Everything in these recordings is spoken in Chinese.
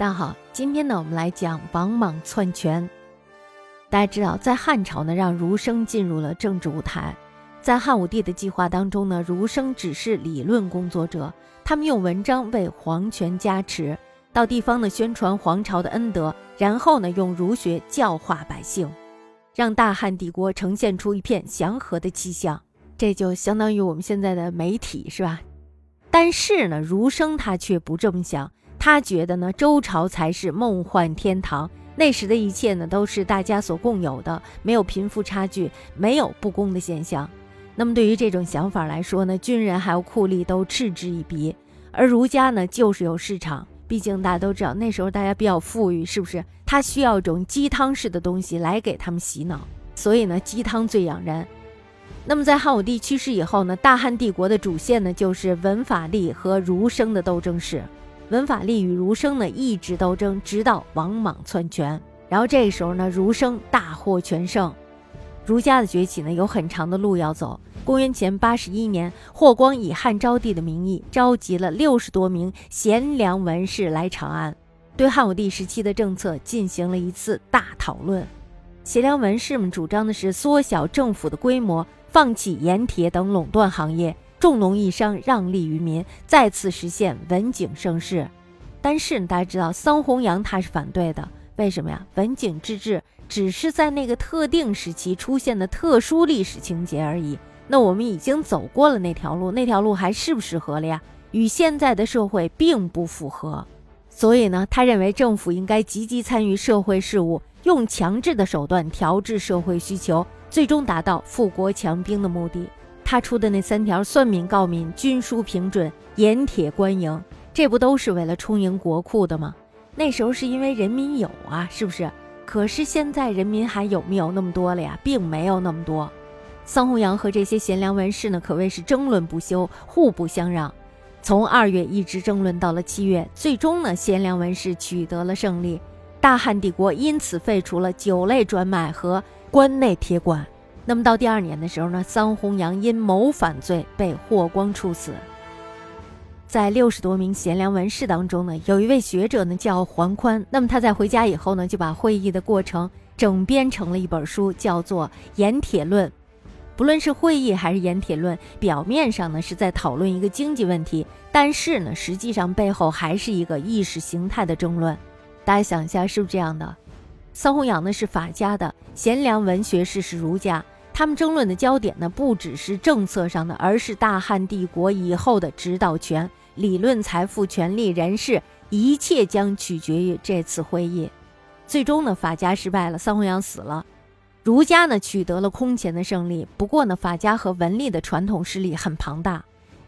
大家好，今天呢，我们来讲王莽篡权。大家知道，在汉朝呢，让儒生进入了政治舞台。在汉武帝的计划当中呢，儒生只是理论工作者，他们用文章为皇权加持，到地方呢宣传皇朝的恩德，然后呢用儒学教化百姓，让大汉帝国呈现出一片祥和的气象。这就相当于我们现在的媒体，是吧？但是呢，儒生他却不这么想。他觉得呢，周朝才是梦幻天堂，那时的一切呢都是大家所共有的，没有贫富差距，没有不公的现象。那么对于这种想法来说呢，军人还有酷吏都嗤之以鼻。而儒家呢，就是有市场，毕竟大家都知道那时候大家比较富裕，是不是？他需要一种鸡汤式的东西来给他们洗脑，所以呢，鸡汤最养人。那么在汉武帝去世以后呢，大汉帝国的主线呢就是文法吏和儒生的斗争史。文法吏与儒生呢一直斗争，直到王莽篡权。然后这时候呢，儒生大获全胜，儒家的崛起呢有很长的路要走。公元前八十一年，霍光以汉昭帝的名义召集了六十多名贤良文士来长安，对汉武帝时期的政策进行了一次大讨论。贤良文士们主张的是缩小政府的规模，放弃盐铁等垄断行业。重农抑商，让利于民，再次实现文景盛世。但是大家知道，桑弘羊他是反对的。为什么呀？文景之治只是在那个特定时期出现的特殊历史情节而已。那我们已经走过了那条路，那条路还适不适合了呀？与现在的社会并不符合。所以呢，他认为政府应该积极参与社会事务，用强制的手段调制社会需求，最终达到富国强兵的目的。他出的那三条算命告敏，军书平准，盐铁官营，这不都是为了充盈国库的吗？那时候是因为人民有啊，是不是？可是现在人民还有没有那么多了呀？并没有那么多。桑弘羊和这些贤良文士呢，可谓是争论不休，互不相让。从二月一直争论到了七月，最终呢，贤良文士取得了胜利，大汉帝国因此废除了酒类专卖和关内铁管。那么到第二年的时候呢，桑弘羊因谋反罪被霍光处死。在六十多名贤良文士当中呢，有一位学者呢叫桓宽。那么他在回家以后呢，就把会议的过程整编成了一本书，叫做《盐铁论》。不论是会议还是《盐铁论》，表面上呢是在讨论一个经济问题，但是呢，实际上背后还是一个意识形态的争论。大家想一下，是不是这样的？桑弘羊呢是法家的，贤良文学士是儒家。他们争论的焦点呢，不只是政策上的，而是大汉帝国以后的指导权、理论、财富、权力、人事，一切将取决于这次会议。最终呢，法家失败了，桑弘羊死了，儒家呢取得了空前的胜利。不过呢，法家和文吏的传统势力很庞大。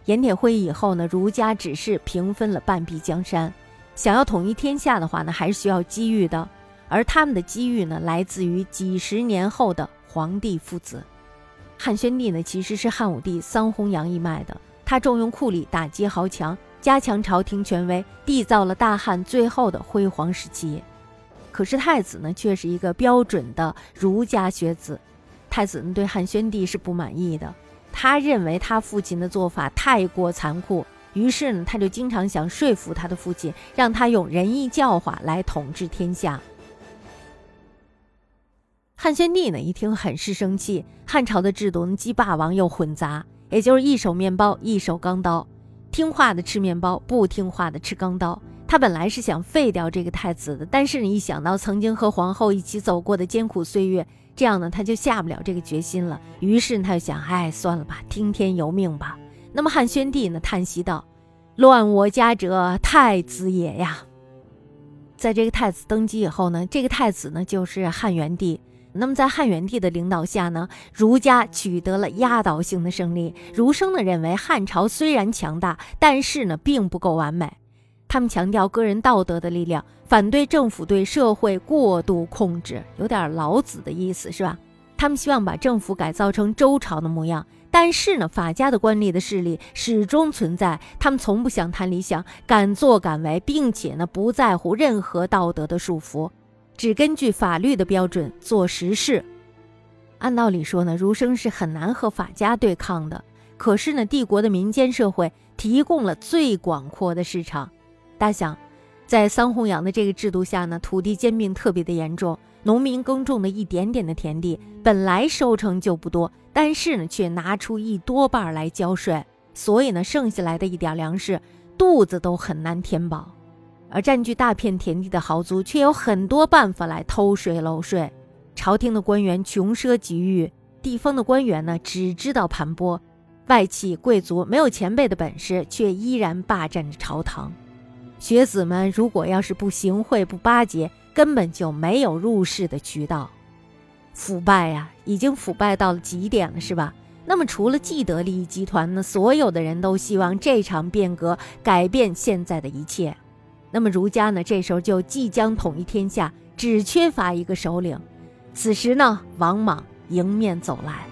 盐铁会议以后呢，儒家只是平分了半壁江山，想要统一天下的话呢，还是需要机遇的。而他们的机遇呢，来自于几十年后的。皇帝父子，汉宣帝呢，其实是汉武帝桑弘羊一脉的。他重用酷吏，打击豪强，加强朝廷权威，缔造了大汉最后的辉煌时期。可是太子呢，却是一个标准的儒家学子。太子呢，对汉宣帝是不满意的，他认为他父亲的做法太过残酷，于是呢，他就经常想说服他的父亲，让他用仁义教化来统治天下。汉宣帝呢一听很是生气，汉朝的制度既霸王又混杂，也就是一手面包一手钢刀，听话的吃面包，不听话的吃钢刀。他本来是想废掉这个太子的，但是呢一想到曾经和皇后一起走过的艰苦岁月，这样呢他就下不了这个决心了。于是他就想，哎，算了吧，听天由命吧。那么汉宣帝呢叹息道：“乱我家者，太子也呀。”在这个太子登基以后呢，这个太子呢就是汉元帝。那么，在汉元帝的领导下呢，儒家取得了压倒性的胜利。儒生呢认为，汉朝虽然强大，但是呢并不够完美。他们强调个人道德的力量，反对政府对社会过度控制，有点老子的意思，是吧？他们希望把政府改造成周朝的模样。但是呢，法家的官吏的势力始终存在，他们从不想谈理想，敢作敢为，并且呢不在乎任何道德的束缚。只根据法律的标准做实事。按道理说呢，儒生是很难和法家对抗的。可是呢，帝国的民间社会提供了最广阔的市场。大家想，在桑弘羊的这个制度下呢，土地兼并特别的严重，农民耕种的一点点的田地，本来收成就不多，但是呢，却拿出一多半来交税，所以呢，剩下来的一点粮食，肚子都很难填饱。而占据大片田地的豪族，却有很多办法来偷税漏税。朝廷的官员穷奢极欲，地方的官员呢，只知道盘剥。外戚贵族没有前辈的本事，却依然霸占着朝堂。学子们如果要是不行贿不巴结，根本就没有入仕的渠道。腐败呀，已经腐败到了极点了，是吧？那么除了既得利益集团呢，所有的人都希望这场变革改变现在的一切。那么儒家呢，这时候就即将统一天下，只缺乏一个首领。此时呢，王莽迎面走来。